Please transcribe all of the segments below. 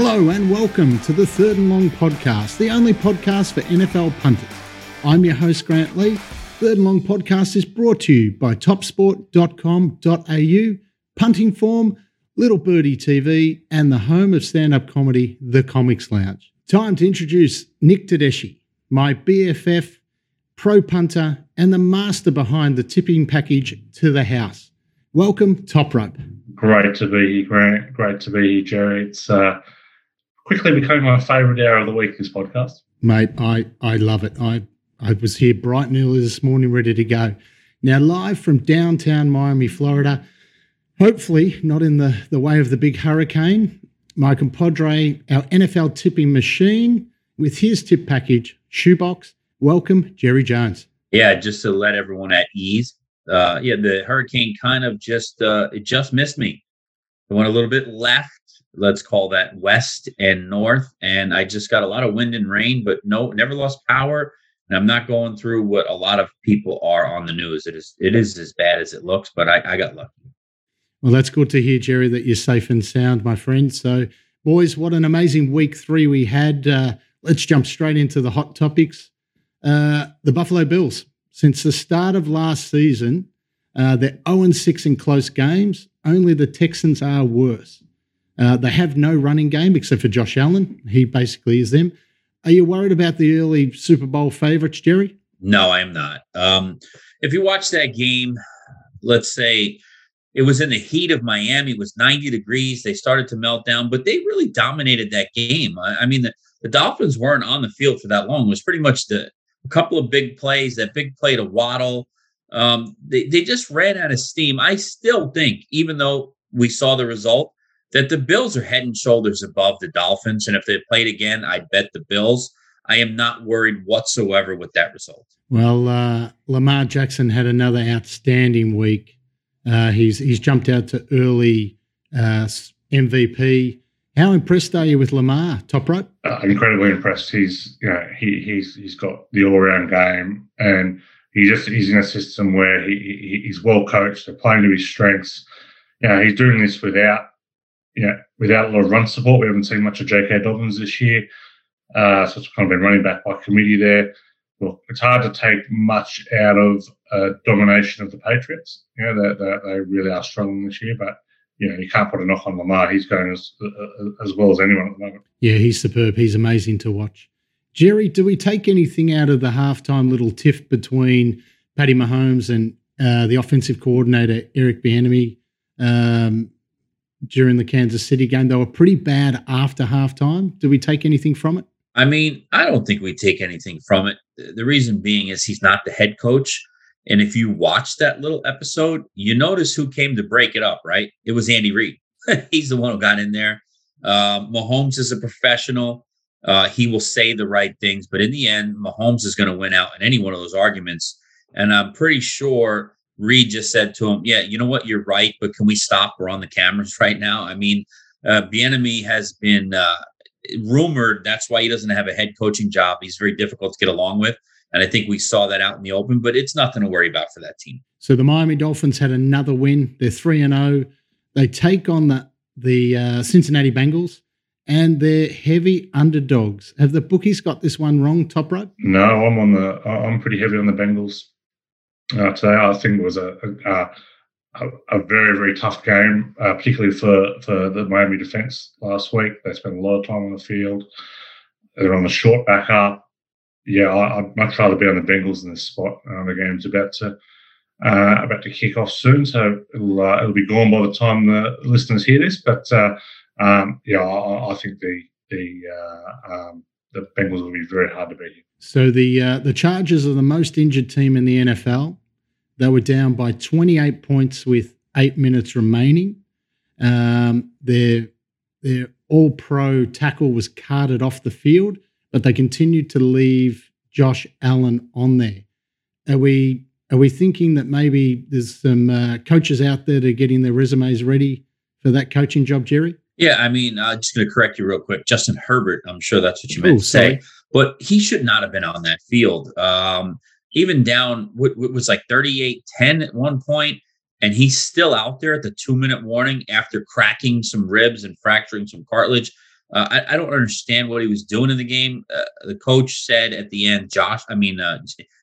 Hello and welcome to the Third and Long podcast, the only podcast for NFL punters. I'm your host, Grant Lee. Third and Long podcast is brought to you by topsport.com.au, Punting Form, Little Birdie TV, and the home of stand up comedy, The Comics Lounge. Time to introduce Nick Tedeschi, my BFF, pro punter, and the master behind the tipping package to the house. Welcome, Top Rope. Great to be here, Grant. Great to be here, Jerry. It's uh, quickly becoming my favourite hour of the week. This podcast, mate. I I love it. I I was here bright and early this morning, ready to go. Now live from downtown Miami, Florida. Hopefully not in the the way of the big hurricane. My compadre, our NFL tipping machine, with his tip package shoebox. Welcome, Jerry Jones. Yeah, just to let everyone at ease. Uh, yeah, the hurricane kind of just uh, it just missed me. It went a little bit left let's call that west and north. And I just got a lot of wind and rain, but no, never lost power. And I'm not going through what a lot of people are on the news. It is it is as bad as it looks, but I, I got lucky. Well, that's good to hear, Jerry, that you're safe and sound, my friend. So, boys, what an amazing week three we had. Uh, let's jump straight into the hot topics. Uh, the Buffalo Bills, since the start of last season, uh, they're 0 6 in close games. Only the Texans are worse. Uh, they have no running game except for Josh Allen. He basically is them. Are you worried about the early Super Bowl favorites, Jerry? No, I'm not. Um, if you watch that game, let's say it was in the heat of Miami, it was 90 degrees. They started to melt down, but they really dominated that game. I, I mean, the, the Dolphins weren't on the field for that long. It was pretty much the a couple of big plays, that big play to Waddle. Um, they, they just ran out of steam. I still think, even though we saw the result, that the Bills are head and shoulders above the Dolphins. And if they played again, I'd bet the Bills. I am not worried whatsoever with that result. Well, uh, Lamar Jackson had another outstanding week. Uh, he's he's jumped out to early uh, MVP. How impressed are you with Lamar? Top rope? Uh, incredibly impressed. He's you know he he's he's got the all round game, and he just he's in a system where he, he he's well coached. They're playing to his strengths. You know, he's doing this without yeah, without a lot of run support, we haven't seen much of J.K. Dobbins this year. Uh, so it's kind of been running back by committee there. Look, it's hard to take much out of uh, domination of the Patriots. You know, they, they, they, really are struggling this year, but you know, you can't put a knock on Lamar. He's going as uh, as well as anyone at the moment. Yeah, he's superb. He's amazing to watch. Jerry, do we take anything out of the halftime little tiff between Patty Mahomes and uh, the offensive coordinator Eric Bieniemy? Um, during the Kansas City game. They were pretty bad after halftime. Do we take anything from it? I mean, I don't think we take anything from it. The reason being is he's not the head coach. And if you watch that little episode, you notice who came to break it up, right? It was Andy Reid. he's the one who got in there. Uh, Mahomes is a professional. Uh, he will say the right things, but in the end, Mahomes is going to win out in any one of those arguments. And I'm pretty sure Reid just said to him, "Yeah, you know what? You're right, but can we stop? We're on the cameras right now." I mean, uh, Bieniemy has been uh, rumored. That's why he doesn't have a head coaching job. He's very difficult to get along with, and I think we saw that out in the open. But it's nothing to worry about for that team. So the Miami Dolphins had another win. They're three and zero. Oh. They take on the the uh, Cincinnati Bengals. And they're heavy underdogs. Have the bookies got this one wrong, top rope? No, I'm on the. I'm pretty heavy on the Bengals uh, today. I think it was a, a, a very very tough game, uh, particularly for for the Miami defense last week. They spent a lot of time on the field. They're on the short back up. Yeah, I, would much rather be on the Bengals in this spot. Uh, the game's about to uh, about to kick off soon, so it'll uh, it'll be gone by the time the listeners hear this. But uh, um, yeah, I, I, think the the um, the Bengals will be very hard to beat. So the uh, the Chargers are the most injured team in the NFL. They were down by 28 points with eight minutes remaining. Um, their their All Pro tackle was carted off the field, but they continued to leave Josh Allen on there. Are we are we thinking that maybe there's some uh, coaches out there that are getting their resumes ready for that coaching job, Jerry? Yeah, I mean, I'm just going to correct you real quick. Justin Herbert, I'm sure that's what you meant Ooh, to say, but he should not have been on that field. Um, even down, what, what was like 38 10 at one point, and he's still out there at the two minute warning after cracking some ribs and fracturing some cartilage. Uh, I, I, don't understand what he was doing in the game. Uh, the coach said at the end, Josh, I mean, uh,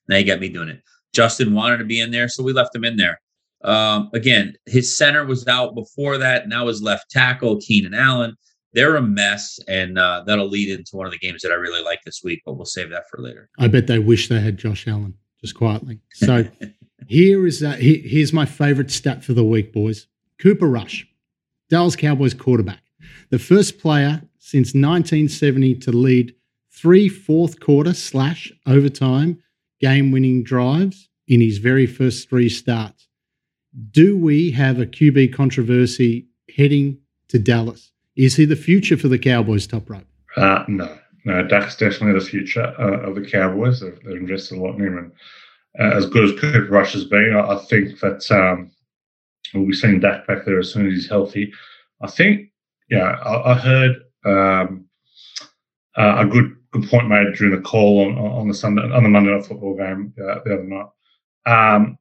now you got me doing it. Justin wanted to be in there, so we left him in there. Um, again, his center was out before that. Now his left tackle, Keenan Allen. They're a mess, and uh, that'll lead into one of the games that I really like this week, but we'll save that for later. I bet they wish they had Josh Allen, just quietly. So here is uh, here's my favorite stat for the week, boys. Cooper Rush, Dallas Cowboys quarterback, the first player since 1970 to lead three fourth quarter slash overtime game winning drives in his very first three starts. Do we have a QB controversy heading to Dallas? Is he the future for the Cowboys top rope? Uh, no, no. Dak's definitely the future uh, of the Cowboys. They've, they've, invested a lot in him, and uh, as good as Cooper Rush has been, I, I think that um, we'll be seeing Dak back there as soon as he's healthy. I think, yeah, I, I heard um, uh, a good good point made during the call on on the Sunday on the Monday night football game uh, the other night. Um,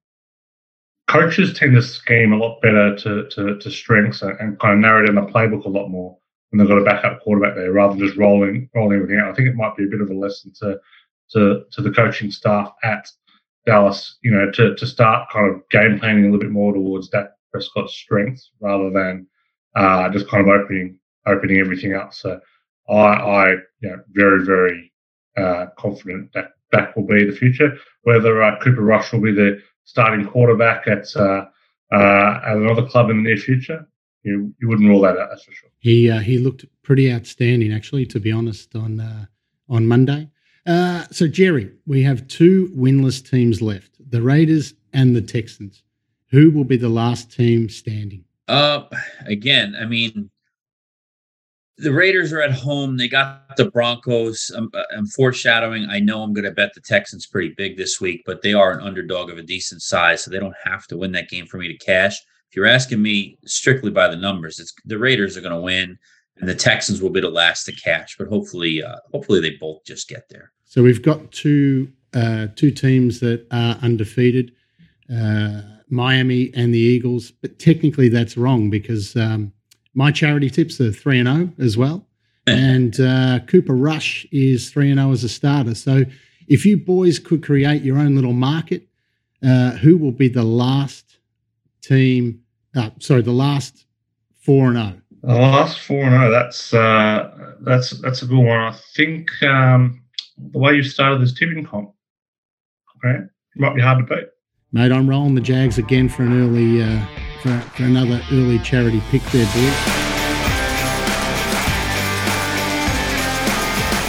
coaches tend to scheme a lot better to to, to strengths and, and, kind of narrow down the playbook a lot more when they've got a backup quarterback there rather than just rolling rolling everything out. I think it might be a bit of a lesson to to to the coaching staff at Dallas, you know, to to start kind of game planning a little bit more towards that Prescott's strengths rather than uh, just kind of opening opening everything up. So I, I you know, very very uh, confident that that will be the future. Whether uh, Cooper Rush will be the starting quarterback at uh, uh, at another club in the near future, you, you wouldn't rule that out. That's for sure. He uh, he looked pretty outstanding, actually, to be honest, on uh, on Monday. Uh, so Jerry, we have two winless teams left: the Raiders and the Texans. Who will be the last team standing? Uh, again, I mean, the Raiders are at home. They got the Broncos. I'm, I'm foreshadowing. I know I'm going to bet the Texans pretty big this week, but they are an underdog of a decent size, so they don't have to win that game for me to cash. If you're asking me strictly by the numbers, it's the Raiders are going to win, and the Texans will be the last to cash. But hopefully, uh, hopefully they both just get there. So we've got two uh, two teams that are undefeated, uh, Miami and the Eagles. But technically, that's wrong because. Um, my charity tips are 3 and 0 as well. and uh, Cooper Rush is 3 and 0 as a starter. So if you boys could create your own little market, uh, who will be the last team? Uh, sorry, the last 4 and 0. The last 4 and 0. That's uh, that's that's a good one. I think um, the way you started this tipping comp, okay, it might be hard to beat. Mate, I'm rolling the Jags again for an early uh, for, for another early charity pick there, boys.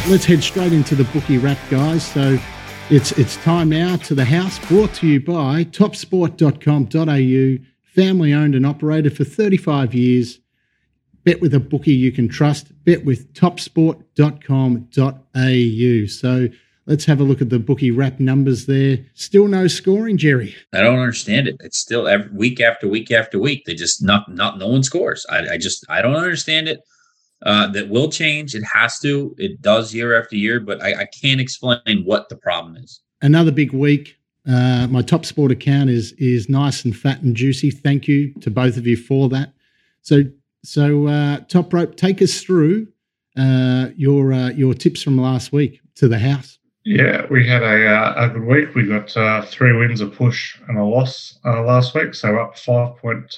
Let's head straight into the bookie wrap, guys. So it's it's time now to the house, brought to you by topsport.com.au, family owned and operated for 35 years. Bet with a bookie you can trust. Bet with topsport.com.au. So Let's have a look at the bookie wrap numbers there. Still no scoring, Jerry. I don't understand it. It's still every week after week after week. They just not not no one scores. I, I just I don't understand it. Uh, that will change. It has to. It does year after year, but I, I can't explain what the problem is. Another big week. Uh, my top sport account is is nice and fat and juicy. Thank you to both of you for that. So so uh, top rope, take us through uh, your uh, your tips from last week to the house. Yeah, we had a, uh, a good week. We got uh, three wins, a push, and a loss uh, last week. So up 5.57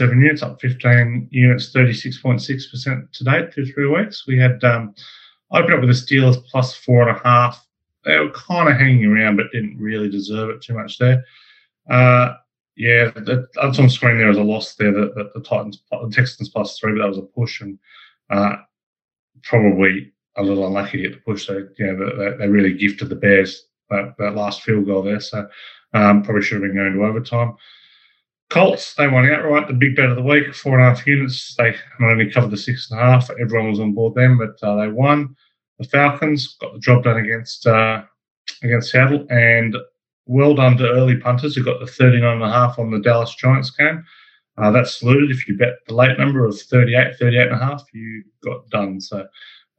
uh, units, up 15 units, 36.6% to date through three weeks. We had um, opened up with the Steelers plus four and a half. They were kind of hanging around, but didn't really deserve it too much there. Uh, yeah, that's on screen there as a loss there. The, the, the Titans, the Texans plus three, but that was a push and uh, probably a little unlucky to get the push. So, you know, they, they really gifted the Bears that, that last field goal there. So, um, probably should have been going to overtime. Colts, they won outright, the big bet of the week, four and a half units. They not only covered the six and a half, everyone was on board them, but uh, they won. The Falcons got the job done against uh, against Seattle, and well done to early punters who got the 39 and a half on the Dallas Giants game. Uh, that's saluted. If you bet the late number of 38, 38 and a half, you got done. So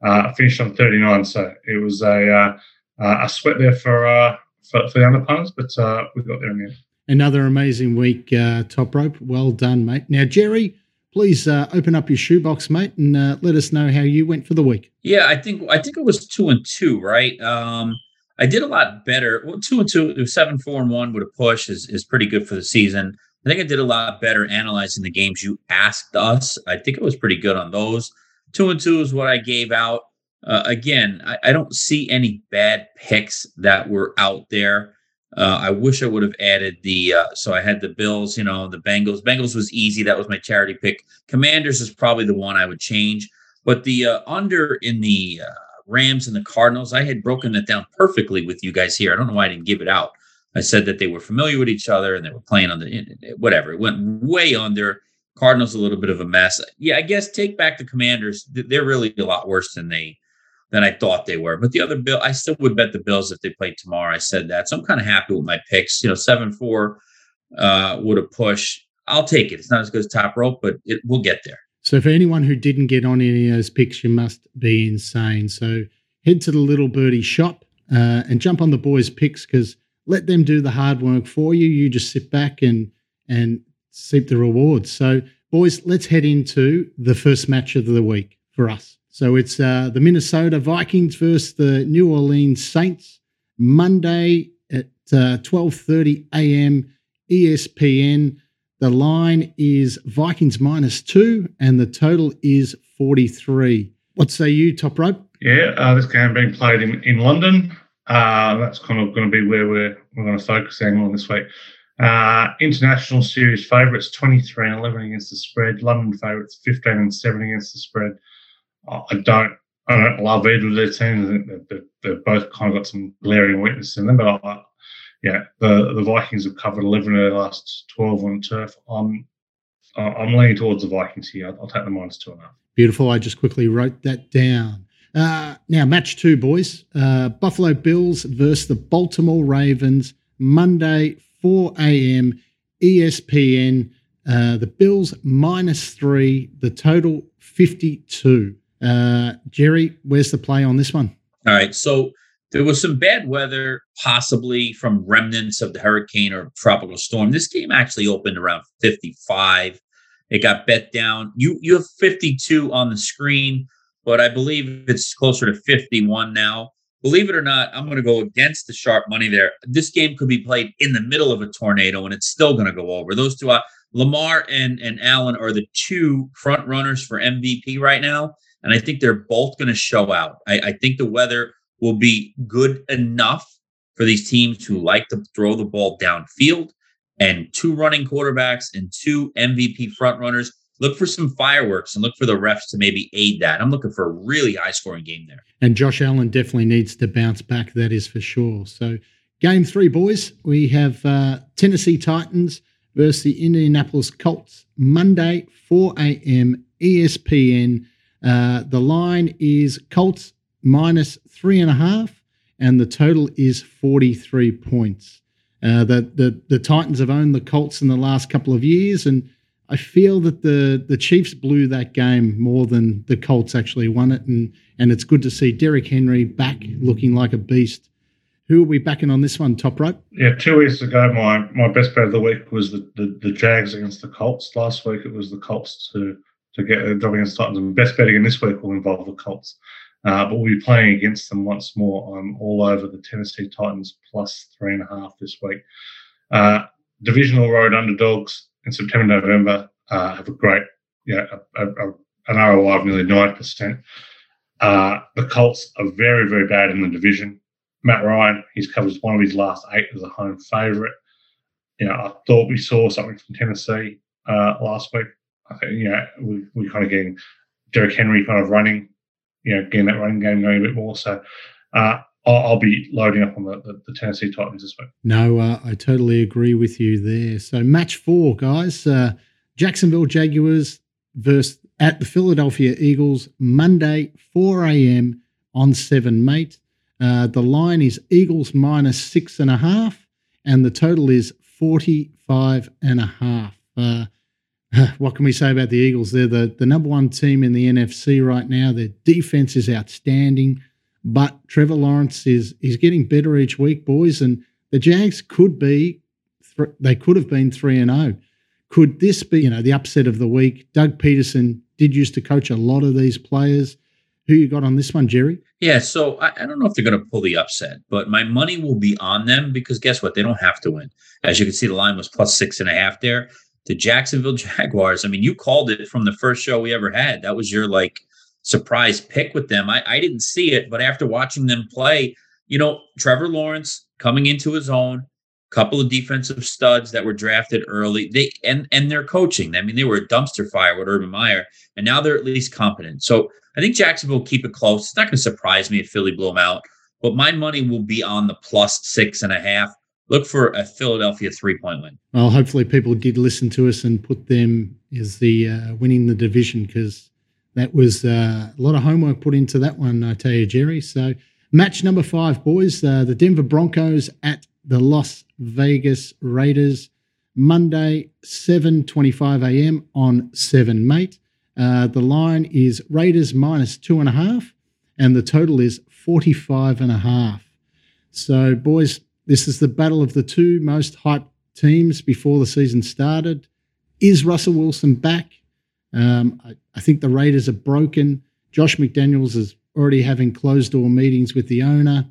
uh, finished on 39. So it was a uh, a sweat there for uh, for, for the underpunters, but uh, we got there in the end. Another amazing week, uh, top rope. Well done, mate. Now, Jerry, please uh, open up your shoebox, mate, and uh, let us know how you went for the week. Yeah, I think I think it was two and two, right? Um, I did a lot better. Well, two and two, seven, four, and one with a push is is pretty good for the season. I think I did a lot better analyzing the games you asked us. I think it was pretty good on those. Two and two is what I gave out. Uh, again, I, I, don't see any bad picks that were out there. Uh, I wish I would have added the. Uh, so I had the Bills, you know, the Bengals. Bengals was easy. That was my charity pick. Commanders is probably the one I would change. But the uh, under in the uh, Rams and the Cardinals, I had broken that down perfectly with you guys here. I don't know why I didn't give it out. I said that they were familiar with each other and they were playing on the whatever. It went way under. Cardinals a little bit of a mess. Yeah, I guess take back the Commanders. They're really a lot worse than they than I thought they were. But the other bill, I still would bet the Bills if they played tomorrow. I said that, so I'm kind of happy with my picks. You know, seven four uh, would have pushed. I'll take it. It's not as good as top rope, but it will get there. So for anyone who didn't get on any of those picks, you must be insane. So head to the little birdie shop uh, and jump on the boys' picks because let them do the hard work for you. You just sit back and and seek the rewards. So boys, let's head into the first match of the week for us. So it's uh, the Minnesota Vikings versus the New Orleans Saints, Monday at uh, 12:30 a.m. ESPN. The line is Vikings minus two, and the total is 43. What say you, Top Rope? Yeah, uh, this game being played in, in London. Uh, that's kind of going to be where we're, we're going to focus on this week. Uh, international series favourites 23 and 11 against the spread. London favourites 15 and 7 against the spread. I don't I don't love either of their teams. They've, they've both kind of got some glaring weaknesses in them. But I, yeah, the the Vikings have covered 11 of their last 12 on turf. I'm I'm leaning towards the Vikings here. I'll, I'll take the minus two and a half. Beautiful. I just quickly wrote that down. Uh, now, match two, boys. Uh, Buffalo Bills versus the Baltimore Ravens, Monday, 4 a.m., ESPN. Uh, the Bills minus three, the total 52. Uh, Jerry, where's the play on this one? All right. So there was some bad weather, possibly from remnants of the hurricane or tropical storm. This game actually opened around 55. It got bet down. You you have 52 on the screen, but I believe it's closer to 51 now. Believe it or not, I'm going to go against the sharp money there. This game could be played in the middle of a tornado, and it's still going to go over. Those two, uh, Lamar and and Allen, are the two front runners for MVP right now. And I think they're both going to show out. I, I think the weather will be good enough for these teams who like to throw the ball downfield and two running quarterbacks and two MVP front runners. Look for some fireworks and look for the refs to maybe aid that. I'm looking for a really high scoring game there. And Josh Allen definitely needs to bounce back. That is for sure. So, game three, boys, we have uh, Tennessee Titans versus the Indianapolis Colts, Monday, 4 a.m. ESPN. Uh, the line is Colts minus three and a half, and the total is 43 points. Uh, the, the, the Titans have owned the Colts in the last couple of years, and I feel that the, the Chiefs blew that game more than the Colts actually won it. And, and it's good to see Derrick Henry back looking like a beast. Who are we backing on this one, top rope? Yeah, two weeks ago, my, my best bet of the week was the, the, the Jags against the Colts. Last week, it was the Colts to to get a job against Titans. And best betting in this week will involve the Colts. Uh, but we'll be playing against them once more. I'm all over the Tennessee Titans plus three and a half this week. Uh, divisional road underdogs in September, November uh, have a great, a, a, an ROI of nearly 9%. Uh, the Colts are very, very bad in the division. Matt Ryan, he's covered one of his last eight as a home favourite. You know, I thought we saw something from Tennessee uh, last week. I think, you know, we, we kind of getting Derrick Henry kind of running, you know, getting that running game going a bit more. So uh, I'll, I'll, be loading up on the, the, the, Tennessee Titans this week. No, uh, I totally agree with you there. So match four, guys. Uh, Jacksonville Jaguars versus at the Philadelphia Eagles, Monday, 4 a.m. on 7 Mate. Uh, the line is Eagles minus six and a half, and the total is 45 and a half. Uh, what can we say about the Eagles? They're the, the number one team in the NFC right now. Their defense is outstanding, but Trevor Lawrence is is getting better each week, boys. And the Jags could be, th- they could have been three and zero. Oh. Could this be, you know, the upset of the week? Doug Pederson did used to coach a lot of these players. Who you got on this one, Jerry? Yeah, so I, I don't know if they're going to pull the upset, but my money will be on them because guess what? They don't have to win. As you can see, the line was plus six and a half there. The Jacksonville Jaguars. I mean, you called it from the first show we ever had. That was your like surprise pick with them. I, I didn't see it, but after watching them play, you know, Trevor Lawrence coming into his own, couple of defensive studs that were drafted early. They and and they're coaching. I mean, they were a dumpster fire with Urban Meyer, and now they're at least competent. So I think Jacksonville will keep it close. It's not going to surprise me if Philly blow them out, but my money will be on the plus six and a half. Look for a Philadelphia three point win. Well, hopefully people did listen to us and put them as the uh, winning the division because that was uh, a lot of homework put into that one. I tell you, Jerry. So match number five, boys, uh, the Denver Broncos at the Las Vegas Raiders. Monday, 7.25 a.m. on 7 Mate. Uh, the line is Raiders minus two and a half, and the total is 45 and a half. So, boys, this is the battle of the two most hyped teams before the season started. Is Russell Wilson back? Um, I, I, think the Raiders are broken. Josh McDaniels is already having closed door meetings with the owner.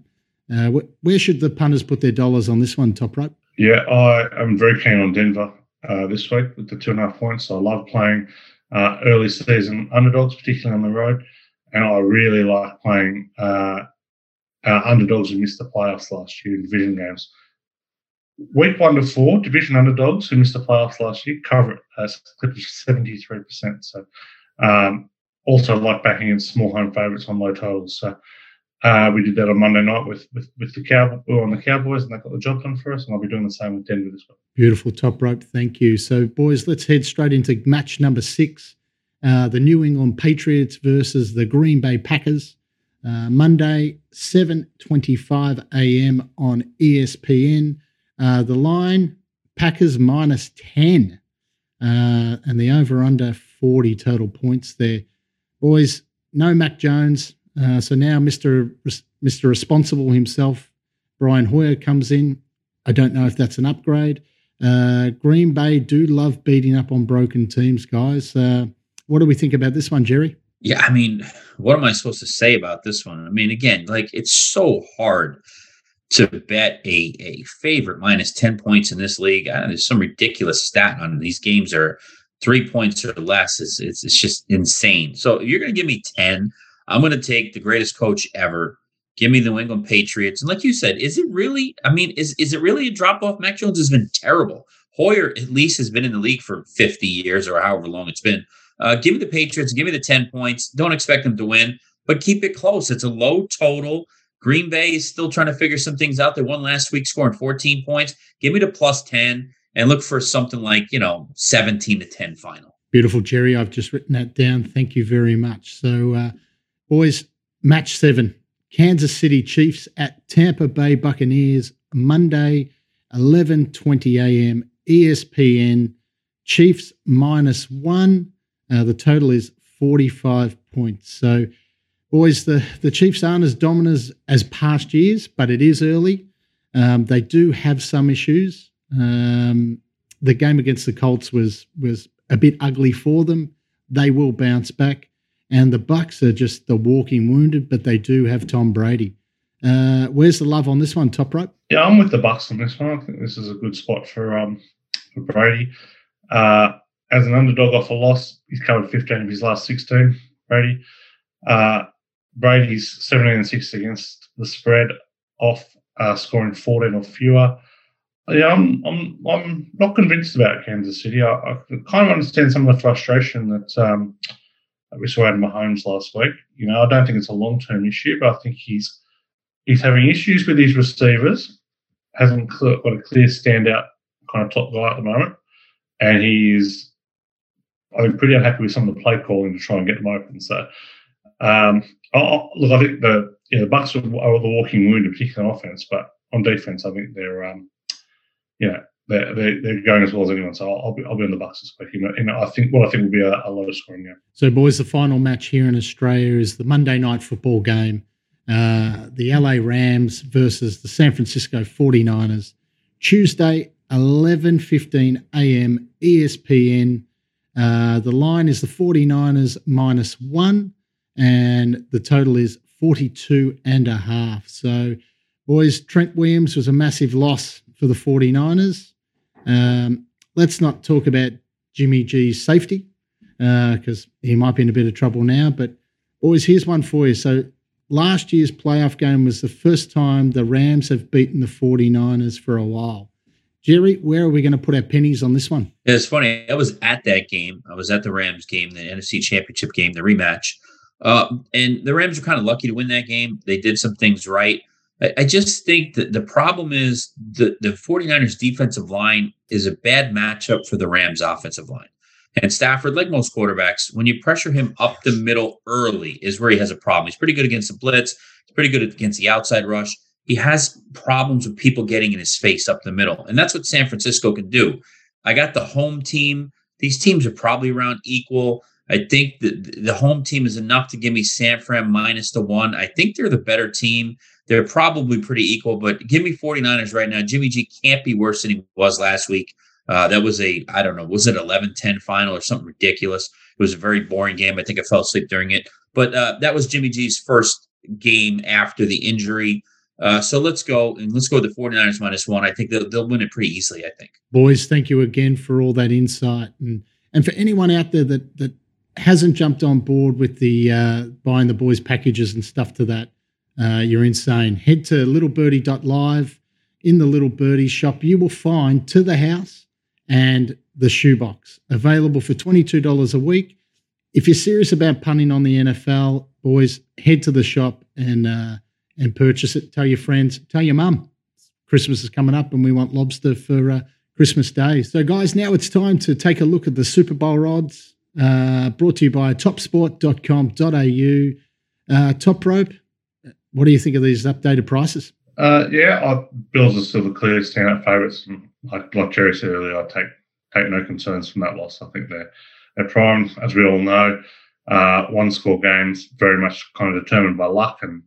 Uh, wh- where should the punters put their dollars on this one, Top Rope? Yeah, I am very keen on Denver uh, this week with the two and a half points. I love playing uh, early season underdogs, particularly on the road. And I really like playing uh, underdogs who missed the playoffs last year in division games. Week one to four, division underdogs who missed the playoffs last year cover as clip of 73%. So um, also like backing in small home favourites on low totals. So uh, we did that on Monday night with with, with the Cowboys. We on the Cowboys, and they got the job done for us. And I'll be doing the same with Denver this week. Beautiful top rope. Thank you. So, boys, let's head straight into match number six: uh, the New England Patriots versus the Green Bay Packers. Uh, Monday, seven twenty-five a.m. on ESPN. Uh, the line: Packers minus ten, uh, and the over/under forty total points there. Boys, no Mac Jones uh, so now Mr. Mr. Responsible himself, Brian Hoyer, comes in. I don't know if that's an upgrade. Uh, Green Bay do love beating up on broken teams, guys. Uh, what do we think about this one, Jerry? Yeah, I mean, what am I supposed to say about this one? I mean, again, like it's so hard to bet a, a favorite minus 10 points in this league. there's some ridiculous stat on these games are three points or less. It's, it's, it's just insane. So you're going to give me 10. I'm going to take the greatest coach ever. Give me the New England Patriots. And like you said, is it really? I mean, is is it really a drop off? Mac Jones has been terrible. Hoyer at least has been in the league for 50 years or however long it's been. Uh, give me the Patriots. Give me the 10 points. Don't expect them to win, but keep it close. It's a low total. Green Bay is still trying to figure some things out. They won last week, scoring 14 points. Give me the plus 10 and look for something like, you know, 17 to 10 final. Beautiful, Jerry. I've just written that down. Thank you very much. So, uh, Boys, match seven Kansas City Chiefs at Tampa Bay Buccaneers, Monday, 11.20 a.m. ESPN. Chiefs minus one. Uh, the total is 45 points. So, boys, the, the Chiefs aren't as dominant as, as past years, but it is early. Um, they do have some issues. Um, the game against the Colts was was a bit ugly for them. They will bounce back. And the Bucks are just the walking wounded, but they do have Tom Brady. Uh, where's the love on this one, top rope? Yeah, I'm with the Bucks on this one. I think this is a good spot for um for Brady. Uh, as an underdog off a loss, he's covered 15 of his last 16. Brady. Uh, Brady's 17 and 6 against the spread off uh, scoring 14 or fewer. Yeah, I'm I'm I'm not convinced about Kansas City. I, I kind of understand some of the frustration that um, we saw Adam Mahomes last week. You know, I don't think it's a long term issue, but I think he's he's having issues with his receivers. Hasn't got a clear standout kind of top guy at the moment, and he's I think pretty unhappy with some of the play calling to try and get them open. So, um, look, I think the you know, the Bucks are, are the walking wound, particularly on offense, but on defense, I think they're um, you know they're, they're, going as well as anyone. So I'll, I'll, be, I'll be on the Bucks this week. And I think what I think will be a, a lot of scoring game. So, boys, the final match here in Australia is the Monday night football game. Uh, the LA Rams versus the San Francisco 49ers. Tuesday, 11:15 a.m. ESPN. Uh, the line is the 49ers minus one, and the total is 42 and a half. So, boys, Trent Williams was a massive loss for the 49ers. Um, let's not talk about Jimmy G's safety because uh, he might be in a bit of trouble now. But, boys, here's one for you. So, last year's playoff game was the first time the Rams have beaten the 49ers for a while. Jerry, where are we going to put our pennies on this one? It's funny. I was at that game. I was at the Rams game, the NFC Championship game, the rematch. Uh, and the Rams were kind of lucky to win that game. They did some things right. I, I just think that the problem is the, the 49ers defensive line is a bad matchup for the Rams offensive line. And Stafford, like most quarterbacks, when you pressure him up the middle early, is where he has a problem. He's pretty good against the blitz. He's pretty good against the outside rush he has problems with people getting in his face up the middle. And that's what San Francisco can do. I got the home team. These teams are probably around equal. I think the, the home team is enough to give me San Fran minus the one. I think they're the better team. They're probably pretty equal, but give me 49ers right now. Jimmy G can't be worse than he was last week. Uh, that was a, I don't know, was it 11 10 final or something ridiculous? It was a very boring game. I think I fell asleep during it. But uh, that was Jimmy G's first game after the injury. Uh, so let's go and let's go with the 49ers minus one. I think they'll, they'll win it pretty easily, I think. Boys, thank you again for all that insight. And and for anyone out there that that hasn't jumped on board with the uh, buying the boys packages and stuff to that, uh, you're insane. Head to littlebirdie.live. In the Little Birdie shop, you will find To the House and the Shoebox available for $22 a week. If you're serious about punting on the NFL, boys, head to the shop and uh, and purchase it. Tell your friends, tell your mum. Christmas is coming up and we want lobster for uh, Christmas Day. So, guys, now it's time to take a look at the Super Bowl odds uh, brought to you by topsport.com.au. Uh, top rope, what do you think of these updated prices? Uh, yeah, Bills are still the clear standout favourites. Like, like Jerry said earlier, I take take no concerns from that loss. I think they're, they're primed, as we all know. Uh, one score games very much kind of determined by luck and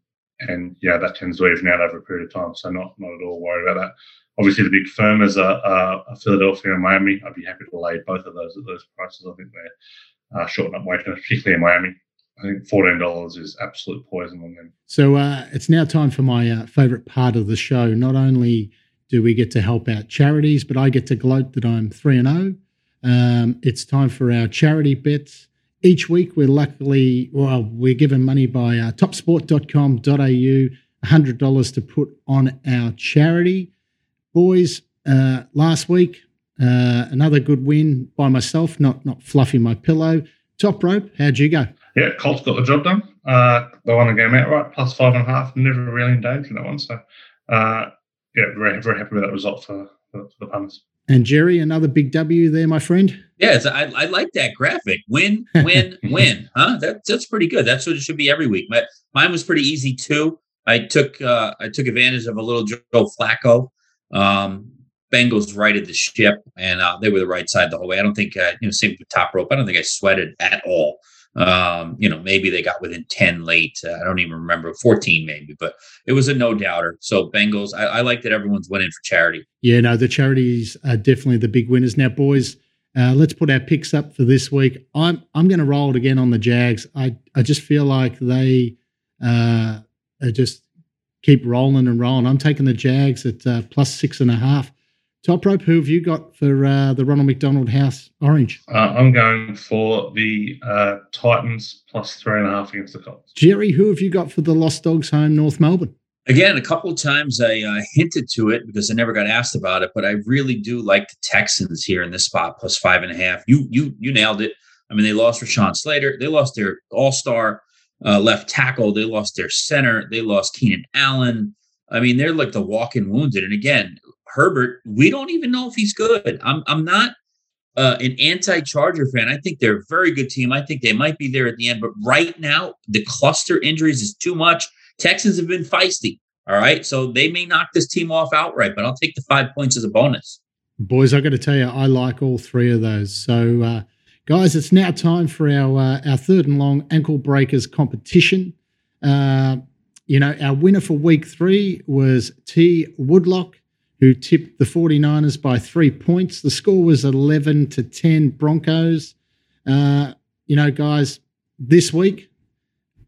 and yeah, that tends to even out over a period of time. So not not at all worried about that. Obviously, the big firm is a, a, a Philadelphia and Miami. I'd be happy to lay both of those at those prices. I think they're uh, shorting up waiting, particularly in Miami. I think fourteen dollars is absolute poison on them. So uh, it's now time for my uh, favourite part of the show. Not only do we get to help out charities, but I get to gloat that I'm three and zero. Oh. Um, it's time for our charity bets. Each week, we're luckily, well, we're given money by uh, topsport.com.au, $100 to put on our charity. Boys, uh, last week, uh, another good win by myself, not not fluffing my pillow. Top rope, how'd you go? Yeah, Colts got the job done. Uh, they won the game outright, plus five and a half. Never really in danger in that one. So, uh, yeah, very very happy with that result for, for, for the punters. And Jerry, another big W there, my friend. Yeah, I, I like that graphic. Win, win, win. Huh? That, that's pretty good. That's what it should be every week. My, mine was pretty easy too. I took uh, I took advantage of a little Joe Flacco. Um, Bengals righted the ship, and uh, they were the right side the whole way. I don't think uh, you know same with top rope. I don't think I sweated at all. Um, you know, maybe they got within 10 late. Uh, I don't even remember 14 maybe, but it was a no doubter. So Bengals, I, I, like that everyone's winning for charity. Yeah, no, the charities are definitely the big winners. Now, boys, uh, let's put our picks up for this week. I'm I'm going to roll it again on the Jags. I I just feel like they uh, just keep rolling and rolling. I'm taking the Jags at uh, plus six and a half. Top rope, who have you got for uh, the Ronald McDonald House Orange? Uh, I'm going for the uh, Titans plus three and a half against the Colts. Jerry, who have you got for the Lost Dogs home, North Melbourne? Again, a couple of times I uh, hinted to it because I never got asked about it, but I really do like the Texans here in this spot plus five and a half. You you you nailed it. I mean, they lost Rashawn Slater, they lost their All Star uh, left tackle, they lost their center, they lost Keenan Allen. I mean, they're like the walk-in wounded. And again, Herbert, we don't even know if he's good. I'm I'm not uh, an anti-Charger fan. I think they're a very good team. I think they might be there at the end, but right now the cluster injuries is too much. Texans have been feisty. All right, so they may knock this team off outright, but I'll take the five points as a bonus. Boys, I got to tell you, I like all three of those. So, uh, guys, it's now time for our uh, our third and long ankle breakers competition. Uh, you know, our winner for week three was T Woodlock who tipped the 49ers by three points. The score was 11 to 10 Broncos. Uh, you know, guys, this week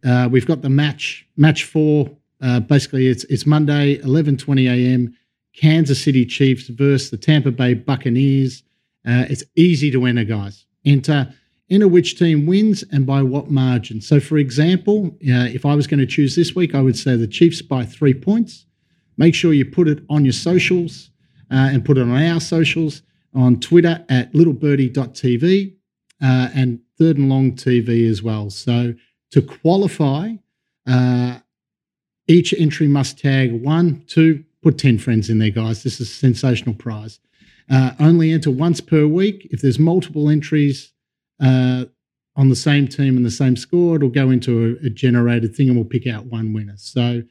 uh, we've got the match, match four. Uh, basically, it's it's Monday, 11:20 a.m. Kansas City Chiefs versus the Tampa Bay Buccaneers. Uh, it's easy to enter, guys. Enter enter which team wins and by what margin. So, for example, uh, if I was going to choose this week, I would say the Chiefs by three points. Make sure you put it on your socials uh, and put it on our socials on Twitter at littlebirdie.tv uh, and third and long TV as well. So, to qualify, uh, each entry must tag one, two, put 10 friends in there, guys. This is a sensational prize. Uh, only enter once per week. If there's multiple entries, uh, on the same team and the same score, it'll go into a, a, generated thing and we'll pick out one winner. So,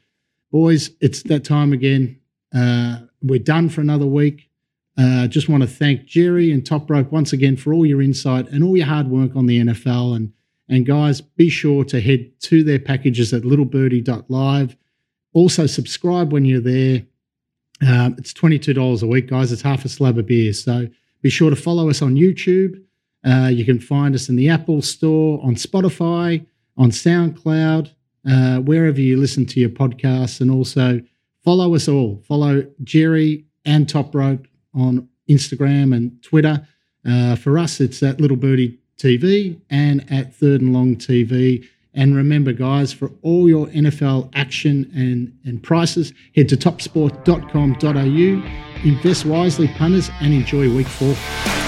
boys, it's that time again. Uh, we're done for another week. Uh, just want to thank Jerry and Top Rope once again for all your insight and all your hard work on the NFL. And and guys, be sure to head to their packages at littlebirdie.live. Also, subscribe when you're there. Um, it's $22 a week, guys. It's half a slab of beer. So be sure to follow us on YouTube. Uh, you can find us in the Apple Store, on Spotify, on SoundCloud, uh, wherever you listen to your podcasts. And also follow us all. Follow Jerry and Top Rope on Instagram and Twitter. Uh, for us, it's at Little Birdie TV and at Third and Long TV. And remember, guys, for all your NFL action and, and prices, head to topsport.com.au. Invest wisely, punters, and enjoy week four.